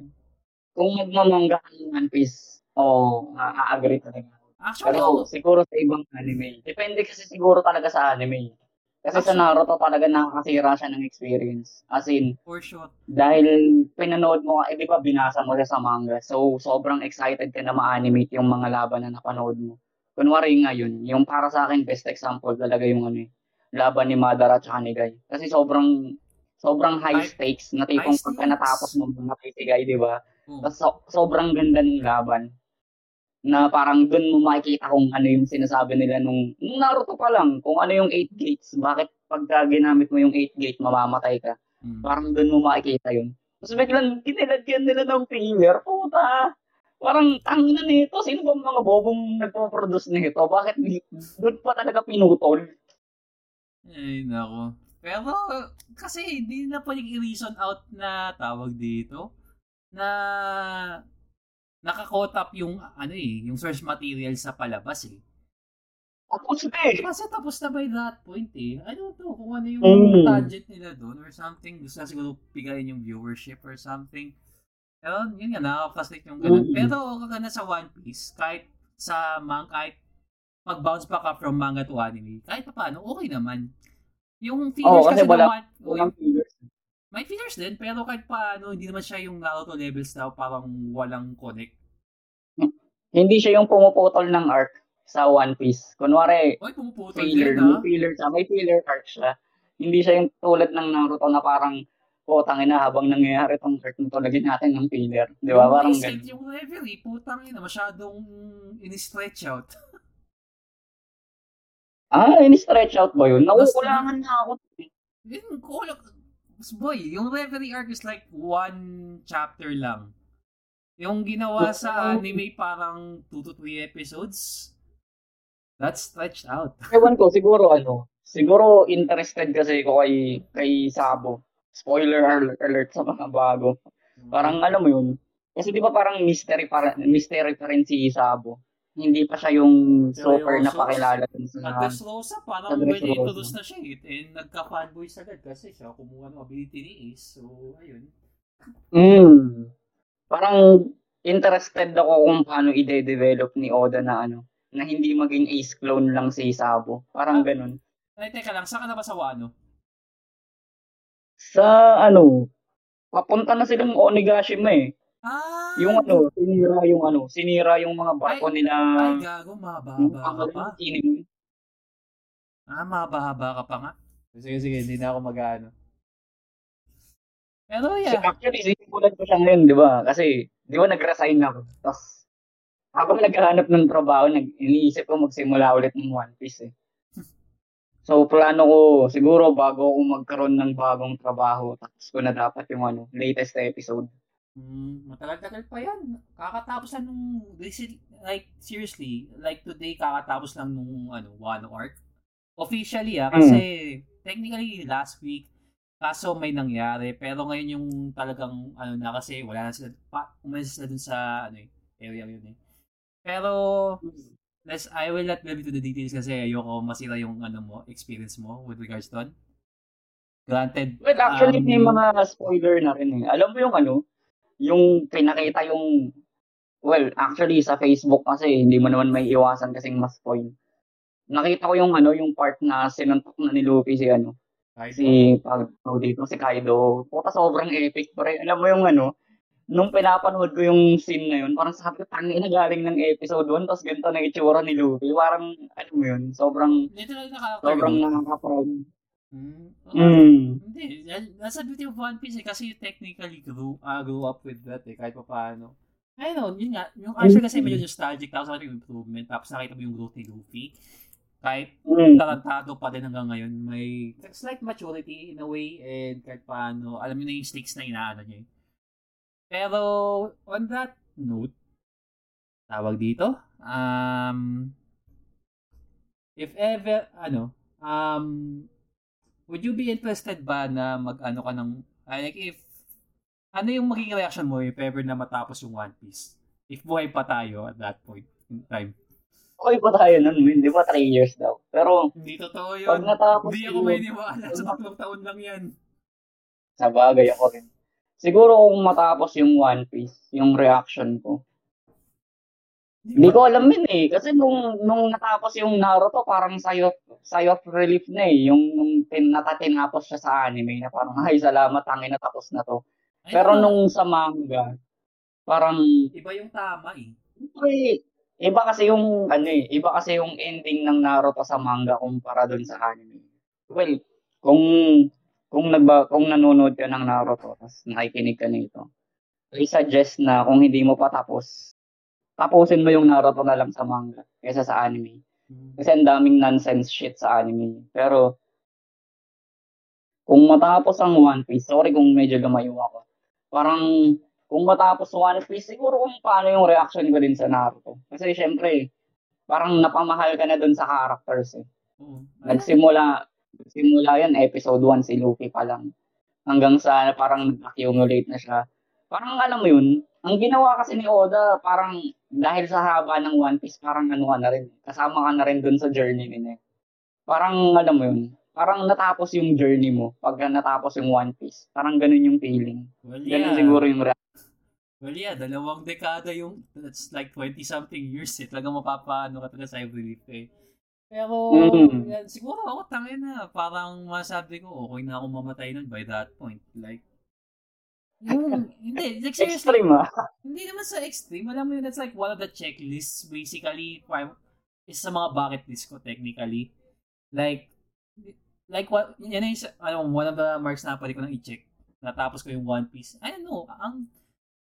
kung magmamangga ka ng One Piece, oo, oh, a-agree talaga. Actually, Pero oh, siguro sa ibang anime. Depende kasi siguro talaga sa anime. Kasi sa Naruto talaga nakakasira siya ng experience. As in, for sure. dahil pinanood mo, eh di ba binasa mo siya sa manga. So, sobrang excited ka na ma-animate yung mga laban na napanood mo. Kunwari ngayon, yung para sa akin best example talaga yung ano eh, laban ni Madara at ni Guy. Kasi sobrang sobrang high stakes na tipong pagka natapos mo matay si Guy, di ba? Tapos so- sobrang ganda ng laban. Na parang dun mo makikita kung ano yung sinasabi nila nung, nung Naruto pa lang, kung ano yung 8 gates, bakit pagka ginamit mo yung 8 gate, mamamatay ka. Mm. Parang dun mo makikita yun. Tapos biglang kinilagyan nila ng filler, puta. Parang tangina nito, sino ba mga bobong nagpo-produce nito? Bakit dun pa talaga pinutol? Ay, nako. Pero, kasi hindi na pwedeng i-reason out na tawag dito na nakakot up yung ano eh, yung source material sa palabas eh. Tapos na eh. Kasi tapos na by that point eh. I don't know kung ano yung Mm. tangent nila doon or something. Gusto na siguro pigayin yung viewership or something. Pero yun nga, nakaka-frustrate yung ganun. Mm. Pero kagana sa One Piece, kahit sa mang, kahit mag-bounce back up from manga to anime, kahit pa paano, okay naman. Yung fillers Oo, kasi, kasi wala- naman, Walang fillers. may fillers din, pero kahit paano, hindi naman siya yung Naruto levels na parang walang connect. <laughs> Hindi siya yung pumuputol ng arc sa One Piece. Kunwari, Oy, filler, din, ah. may filler siya, may filler arc siya. Hindi siya yung tulad ng Naruto na parang, oh, tangina, habang nangyayari tong arc nito, lagyan natin ng filler. Di ba? Yung Parang ganun. Yung referee, putang ina, masyadong in-stretch out. <laughs> Ah, in-stretch out ba yun? Nakukulangan na ako. Yun, kulang. Boy, yung referee arc is like one chapter lang. Yung ginawa sa anime parang 2 to 3 episodes. That's stretched out. <laughs> Ewan ko, siguro ano, siguro interested kasi ko kay, kay Sabo. Spoiler alert, alert sa mga bago. Parang alam mo yun. Kasi di ba parang mystery, para, mystery pa rin si Sabo. Hindi pa siya yung super Seryoso? napakilala dun sa... At Dressrosa, parang Sa when Dressrosa. introduce na siya eh, and nagka-fanboy agad kasi siya kumuha ng ability ni Ace. So, ayun. Mm. Parang interested ako kung paano i-develop ni Oda na ano, na hindi maging ace clone lang si Sabo. Parang Ah. ganun. Ay, teka lang, saan ka na ba sa Wano? Sa ano, papunta na silang Onigashima eh. Ah! Yung ano, sinira yung ano, sinira yung mga barko Ay, nila. Ay, gago, mahaba-haba ka pa. ng Ah, mahaba-haba ka pa nga. Sige, sige, hindi na ako mag-ano. Pero So, yeah, actually, sinimulan ko siya ngayon, di ba? Kasi, di ba, nag-resign ako. Tapos, habang naghahanap ng trabaho, nag iniisip ko magsimula ulit ng One Piece eh. <laughs> So, plano ko, siguro bago ako magkaroon ng bagong trabaho, tapos ko na dapat yung ano, latest episode. Mm, matagal-tagal pa yan. Kakatapos lang nung, like, seriously, like today, kakatapos lang nung, ano, Wano arc. Officially, ah, kasi, technically, last week, kaso may nangyari, pero ngayon yung talagang, ano na, kasi wala na sila, pa, umalis sila dun sa, ano eh, area yun eh. Pero, let's, I will not delve into the details kasi ayoko masira yung, ano mo, experience mo with regards doon. Granted, Well, actually, um, may mga spoiler na rin eh. Alam mo yung ano, yung pinakita yung, well, actually, sa Facebook kasi, hindi mo naman may iwasan kasing mas spoil. Nakita ko yung ano, yung part na sinuntok na ni Luffy si ano, kahit si pag tawag dito si Kaido. Puta sobrang epic pre. Alam mo yung ano, nung pinapanood ko yung scene na yun, parang sabi ko, tangin na galing ng episode 1, tapos ganito na itsura ni Luffy. Parang, alam mo yun, sobrang, literal na character sobrang nakaka-proud. Mm. Mm. Hindi, that's the beauty of One Piece eh, kasi you technically grew, uh, grew up with that eh, kahit pa paano. I know, yun nga, yung actually kasi medyo nostalgic, tapos nakita yung improvement, tapos nakita mo yung growth ni Luffy. Kahit Mm. tarantado pa din hanggang ngayon, may slight maturity in a way, and kahit paano, alam niyo na yung stakes na inaano niya eh. Pero, on that note, tawag dito, um, if ever, ano, um, would you be interested ba na mag-ano ka ng, ah, like if, ano yung magiging reaction mo if ever na matapos yung One Piece? If buhay pa tayo at that point in time. Okay pa tayo nun, hindi ba 3 years daw. Pero, Hindi totoo yun. pag natapos Hindi ako may niwala sa tatlong taon lang yan. sa bagay ako rin. Siguro kung matapos yung One Piece, yung reaction ko. Hindi ko alam yun eh. Kasi nung, nung natapos yung Naruto, parang of, sigh of relief na eh. Yung nung tin, natatinapos siya sa anime na parang, ay salamat, tangin na tapos na to. Ay, Pero ano, nung sa manga, parang, Iba yung tama eh. Siyempre, iba kasi yung ano eh, iba kasi yung ending ng Naruto sa manga kumpara dun sa anime. Well, kung kung nagba kung nanonood ka ng Naruto tapos nakikinig ka nito, I suggest na kung hindi mo pa tapos, tapusin mo yung Naruto na lang sa manga kaysa sa anime. Kasi ang daming nonsense shit sa anime. Pero, kung matapos ang One Piece, sorry kung medyo lumayo ako, parang, kung matapos One Piece, siguro kung paano yung reaction ko din sa Naruto. Kasi syempre, parang napamahal ka na dun sa characters eh. Oo. Nagsimula, nagsimula yan, episode 1, si Luffy pa lang. Hanggang sa parang nag-accumulate na siya. Parang alam mo yun, ang ginawa kasi ni Oda, parang dahil sa haba ng One Piece, parang ano ka na rin, kasama ka na rin dun sa journey nila. eh. Parang alam mo yun, parang natapos yung journey mo pagka natapos yung One Piece. Parang ganun yung feeling. Well, Ganun yeah. siguro yung reaction. Well, yeah, dalawang dekada yung, that's like 20-something years eh. Talagang mapapaano ka talaga sa leaf eh. Pero, Mm. yan, siguro ako, tangin na, parang masabi ko, okay na ako mamatay nun by that point. Like, yung, hindi, like seriously, Extreme ah. hindi naman sa extreme. Alam mo yun, that's like one of the checklists, basically, for- is sa mga bucket list ko, technically. Like, like what, yan yung, isa- ano, one of the marks na pwede ko nang i-check. Natapos ko yung One Piece. I don't know, ang,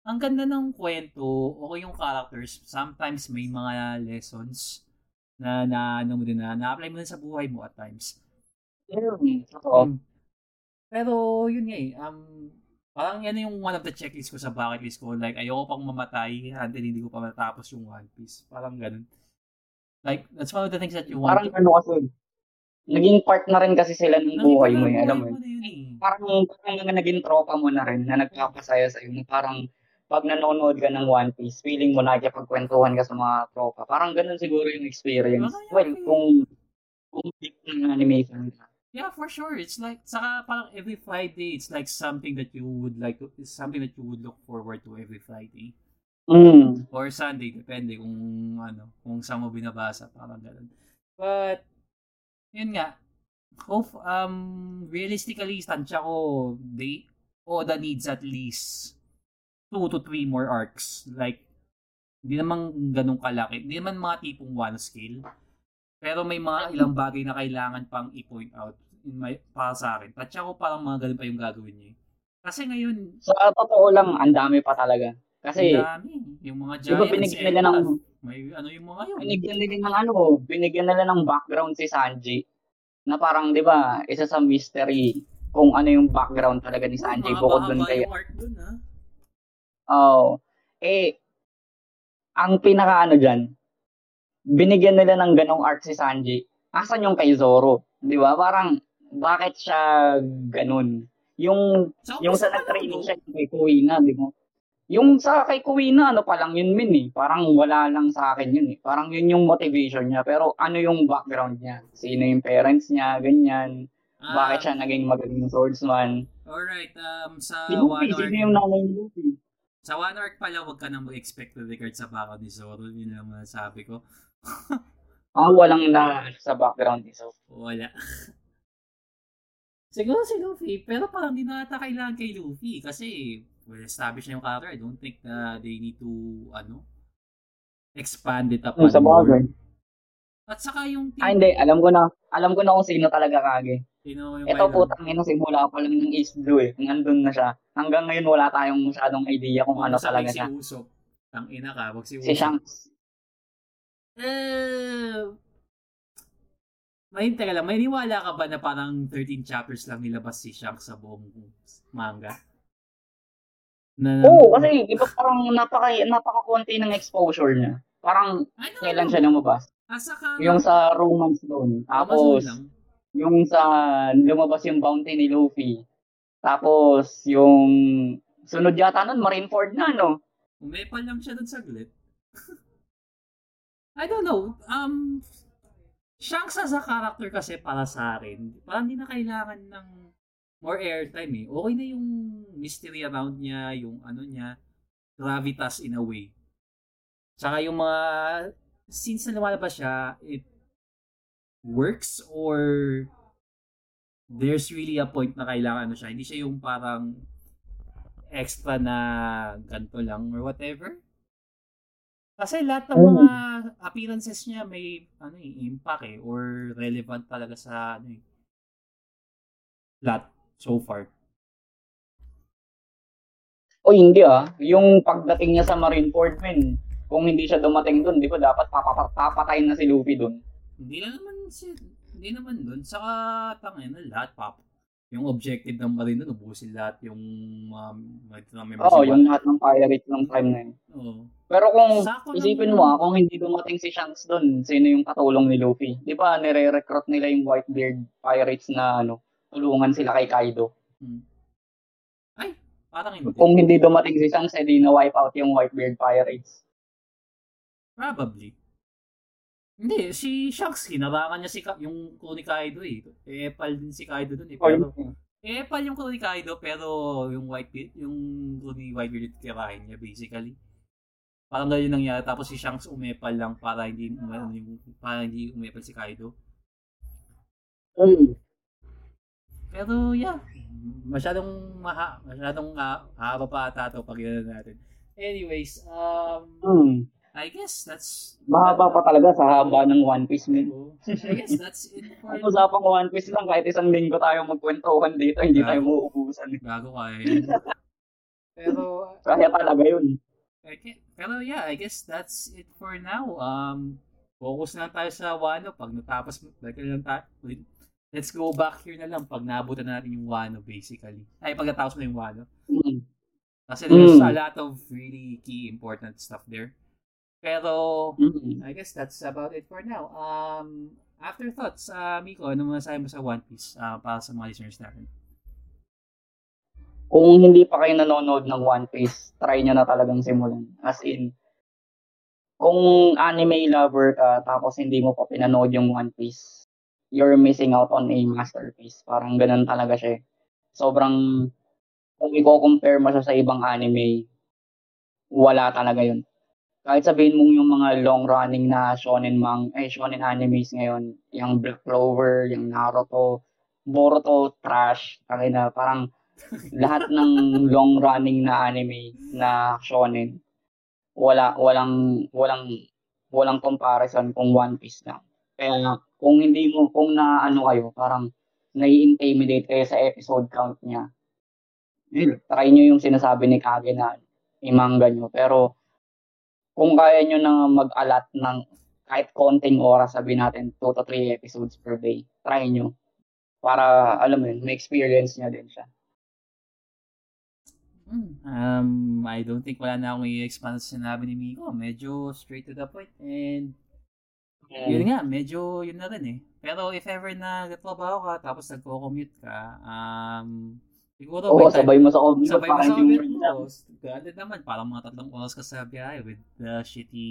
ang ganda ng kwento, okay yung characters. Sometimes may mga lessons na, na, ano mo din na, na-apply mo din sa buhay mo at times. Totoo. Um, pero, yun nga eh, um, parang yan yung one of the checklist ko sa bucket list ko. Like, ayoko pang mamatay until hindi ko pa matapos yung One Piece. Parang ganun. Like, that's one of the things that you want Parang ano kasi, naging part na rin kasi sila ng buhay mo eh. Alam mo yun. eh. Parang, parang naging tropa mo na rin na nagpapasaya sa'yo. Na parang pag nanonood ka ng One Piece, feeling mo nakikipagkwentuhan ka sa mga tropa. Parang ganun siguro yung experience. Well, yan, kung kung deep ng animation ka. Yeah, for sure. It's like, saka parang every Friday, it's like something that you would like, to, it's something that you would look forward to every Friday. Mm. Or Sunday, depende kung ano, kung saan mo binabasa, parang ganun. But, yun nga, hope, um, realistically, tansya ko, they, Oda needs at least two to three more arcs. Like, hindi naman ganun kalaki. Hindi naman mga tipong one scale. Pero may mga ilang bagay na kailangan pang i-point out in my, para sa akin. Tansya ko parang mga ganun pa yung gagawin niya. eh. Kasi ngayon, Sa totoo lang, ang dami pa talaga. Kasi, ang dami. Yung mga giants, binigyan nila ng, may ano yung mga yun. binigyan nila ng ano, binigyan nila ng background si Sanji. Na parang, di ba, isa sa mystery kung ano yung background talaga ni Sanji bukod dun kay yung art dun, ha? Oo. Eh, ang pinaka ano dyan, binigyan nila ng ganong art si Sanji. Asan yung kay Zoro? Di ba? Parang, bakit siya ganun? Yung, So, yung sa nag-training siya kay Kuwina, di mo? Yung sa kay Kuwina, ano pa lang yun min eh. Parang wala lang sa akin yun eh. Parang yun yung motivation niya. Pero ano yung background niya? Sino yung parents niya? Ganyan. to. Ah, Bakit siya naging magaling swordsman? Alright, um, sa Si one Luffy, arc, sino yung nanay Luffy? sa one arc pala, huwag ka nang mag-expect with regard sa baka ni Zoro. Yun lang mga sabi ko. <laughs> Ah, walang na sa background ni Zoro. Wala. Siguro si Luffy, pero parang di na ata kailangan kay Luffy kasi well established na yung character. I don't think na they need to, ano, expand it upon Hmm, sa bagay. At saka yung Ah, hindi. Alam ko na. Alam ko na kung sino talaga kage. Sino yung Ito putang ina simula pa lang ng East Blue eh. Nandun na siya. Hanggang ngayon wala tayong masyadong idea kung ano Basta talaga may siya. Si Usopp. Ang ina ka, wag si Usopp. Si Shanks. Eh, may teka lang, may niwala ka ba na parang 13 chapters lang nilabas si Shanks sa buong manga? Na, Oo, kasi di ba parang napaka, napaka-konti ng exposure niya. Parang ano, kailan siya lumabas? Asa ka Yung sa romance doon. Tapos, lang. yung sa lumabas yung bounty ni Luffy. Tapos, yung sunod yata nun, Marineford na, no? Umepal lang siya dun saglit. <laughs> I don't know. Um, Shanks as a character kasi para sa akin, parang hindi na kailangan ng more airtime eh. Okay na yung mystery around niya, yung ano niya, gravitas in a way. Tsaka yung mga scenes na lumalabas siya, it works or there's really a point na kailangan ano siya. Hindi siya yung parang extra na ganito lang or whatever. Kasi lahat ng mga appearances niya may ano eh, impact eh or relevant talaga sa ano eh. Lahat so far. O hindi ah, yung pagdating niya sa Marineford, men, kung hindi siya dumating doon, di ba dapat papatayin na si Luffy doon? Hindi na naman si hindi naman doon saka tangin na lahat pap. Yung objective ng Marine doon, ubusin lahat yung um, mga members. Oo, yung lahat ng pirates ng time na yun. Oo. Pero kung Sako isipin mo ah, kung hindi dumating si Shanks doon, sino yung katulong ni Luffy? Di ba nire-recruit nila yung Whitebeard pirates na ano, tulungan sila kay Kaido? Hmm. Ay, parang hindi. Kung hindi dumating si Shanks, edi na-wipe out yung Whitebeard pirates. Probably. Hindi, si Shanks, hinarangan niya si Ka- yung crew ni Kaido eh. Eh, pal din si Kaido dun eh. O Pero, yun. Eh, pal yung ni Kaido, pero yung white beard, yung kulay ni white beard tirahin niya, basically. Parang ganyan nangyari. Tapos si Shanks umepal lang para hindi, yung, para hindi umepal si Kaido. Mm. Pero, yeah. Masyadong maha, masyadong uh, haba pa ata ito pag natin. Anyways, um, Mm. I guess that's... Mahaba pa talaga sa haba ng One Piece, man. I guess that's it for... Kung usapang One Piece lang, kahit isang linggo tayo magkwentuhan dito, hindi tayo Gago. mauubusan. Bago ka eh. <laughs> Pero, Kaya talaga yun. Okay. Pero yeah, I guess that's it for now. Um, focus na tayo sa Wano. Pag natapos, like lang tayo. Let's go back here na lang pag naabutan na natin yung Wano basically. Ay, pag natapos mo na yung Wano. Mm. Kasi there's Mm. a lot of really key important stuff there. Pero, Mm. I guess that's about it for now. Um, afterthoughts, uh, Miko, ano masasabi mo sa One Piece uh, para sa mga listeners natin? Kung hindi pa kayo nanonood ng One Piece, try nyo na talagang simulan. As in, kung anime lover ka, tapos hindi mo pa pinanood yung One Piece, you're missing out on a masterpiece. Parang ganun talaga siya. eh. Sobrang, kung i-compare mo siya sa ibang anime, wala talaga yun. Kahit sabihin mong yung mga long-running na shonen mang, eh, shonen animes ngayon, yung Black Clover, yung Naruto, Boruto, trash. Kaya na, parang lahat <laughs> ng long running na anime na shonen wala walang walang walang comparison kung One Piece lang. Kaya kung hindi mo kung na ano kayo parang nai-intimidate kayo sa episode count niya. Try nyo yung sinasabi ni Kage na imanga nyo. Pero kung kaya nyo na mag-alat ng kahit konting oras, sabi natin 2 to 3 episodes per day, try nyo. Para, alam mo yun, may experience nyo din siya. Um, I don't think wala na akong i-expand sa sinabi ni Miko. Medyo straight to the point. And yun nga, medyo yun na rin eh. Pero if ever na nagtrabaho ka, tapos nagko-commute ka, um, siguro Oo, sabay mo sa commute. sabay mo sa commute mo. Ganda naman, parang mga tatlong oras ka sa biyahe with the shitty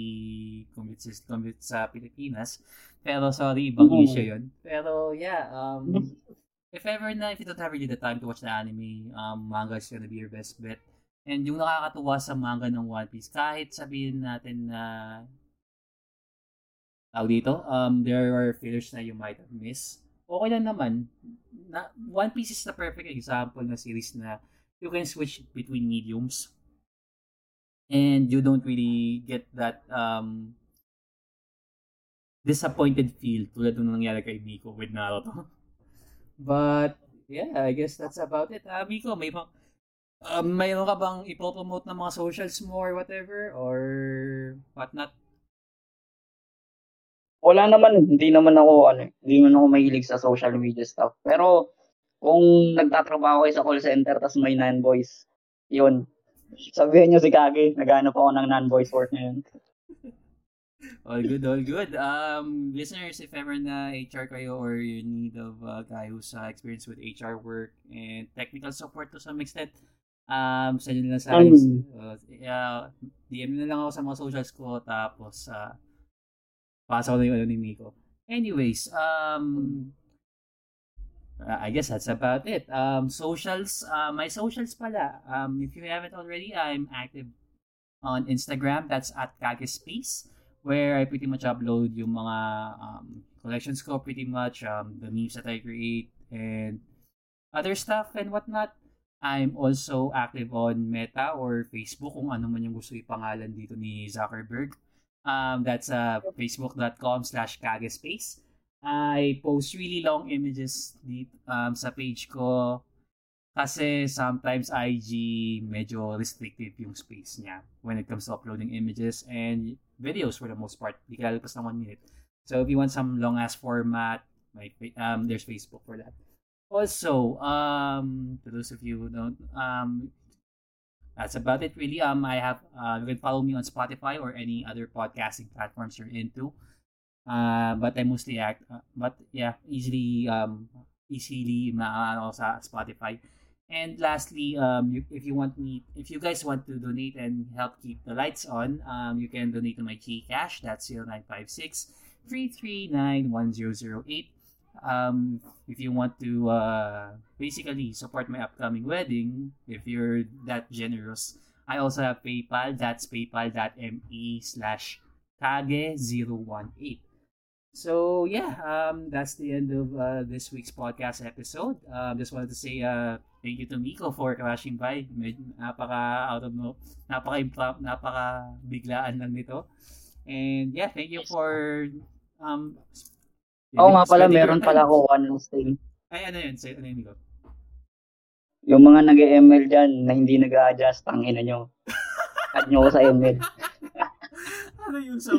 commute system commute sa Pilipinas. Pero sorry, ibang Mm. issue yun. Pero yeah, um, if ever na, if you don't have really the time to watch the anime, um, manga is gonna be your best bet. And yung nakakatuwa sa manga ng One Piece, kahit sabihin natin na tawag dito, um, there are fillers na you might have missed. Okay lang naman. Na, One Piece is the perfect example na series na you can switch between mediums. And you don't really get that um, disappointed feel tulad nung nangyari kay Miko with Naruto. <laughs> But, yeah, I guess that's about it. Ah, Miko, may mga, um, mayroon ka bang ipopromote ng mga socials mo or whatever? Or whatnot? Wala naman, hindi naman ako, ano, hindi naman ako mahilig sa social media stuff. Pero, kung nagtatrabaho kayo sa call center, tas may non-voice, yun. Sabihin nyo si Kage, naghanap ako ng non-voice work ngayon. <laughs> All good, all good. Um, listeners, if ever na HR kayo or you need of a guy who's uh, experienced with HR work and technical support to some extent, um, send nyo na lang sa akin. Mm. Uh, DM nyo na lang ako sa mga socials ko, tapos, uh, pasok na yung ano ni Miko. Anyways, um, uh, I guess that's about it. Um, socials, uh, my socials pala. Um, if you haven't already, I'm active on Instagram. That's at Kagespace where I pretty much upload yung mga um, collections ko pretty much, um, the memes that I create, and other stuff and whatnot. I'm also active on Meta or Facebook kung ano man yung gusto ipangalan dito ni Zuckerberg. Um, that's uh, facebook.com slash kagespace. I post really long images dito, um, sa page ko kasi sometimes IG medyo restrictive yung space niya when it comes to uploading images and videos for the most part. Di ka lalagpas ng one minute. So if you want some long ass format, like um, there's Facebook for that. Also, um, to those of you who don't, um, that's about it really. Um, I have uh, you can follow me on Spotify or any other podcasting platforms you're into. Uh, but I mostly act, uh, but yeah, easily um, easily maaano sa Spotify. And lastly, um, you, if you want me, if you guys want to donate and help keep the lights on, um, you can donate to my Gcash. That's 0956 339 1008. Um, if you want to uh, basically support my upcoming wedding, if you're that generous, I also have PayPal. That's paypal.me slash kage018. So yeah, um, that's the end of uh, this week's podcast episode. Um, just wanted to say uh, thank you to Miko for crashing by. Med, napaka out of no, napaka napaka biglaan lang nito. And yeah, thank you for um. Oo nga pala, meron pala ako one last thing. Ay, ano yun? Say, ano yun, Miko? Yung mga nag-ML dyan na hindi nag-a-adjust, ang ina nyo. Add nyo <laughs> ko sa ML. ano yung ko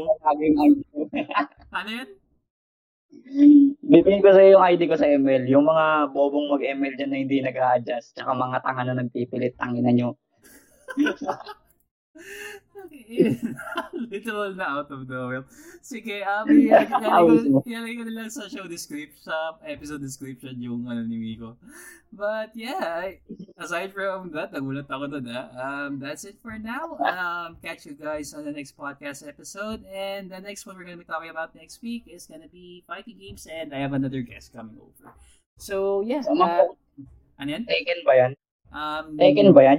mo? <laughs> Ano yun? Bibigyan ko sa yung ID ko sa ML. Yung mga bobong mag-ML dyan na hindi nag-a-adjust. Tsaka mga tanga na nagpipilit, tangina nyo. <laughs> <laughs> Literal na out of nowhere. Sige, um, <laughs> ilalagay ko, na lang sa show description, sa episode description yung ano ni Miko. But yeah, aside from that, nagulat ako doon ha. Um, that's it for now. Um, catch you guys on the next podcast episode. And the next one we're gonna be talking about next week is gonna be fighting games and I have another guest coming over. So yeah, uh, ano yan? Taken ba yan? Um, Taken ba yan?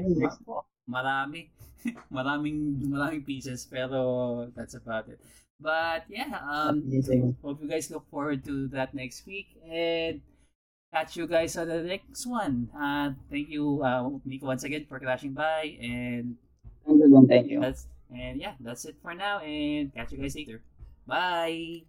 Marami <laughs> maraming maraming pieces pero that's about it but yeah um hope you guys look forward to that next week and catch you guys on the next one uh thank you uh Miko once again for crashing by and Thank you. Thank you. that's and yeah that's it for now and catch you guys later bye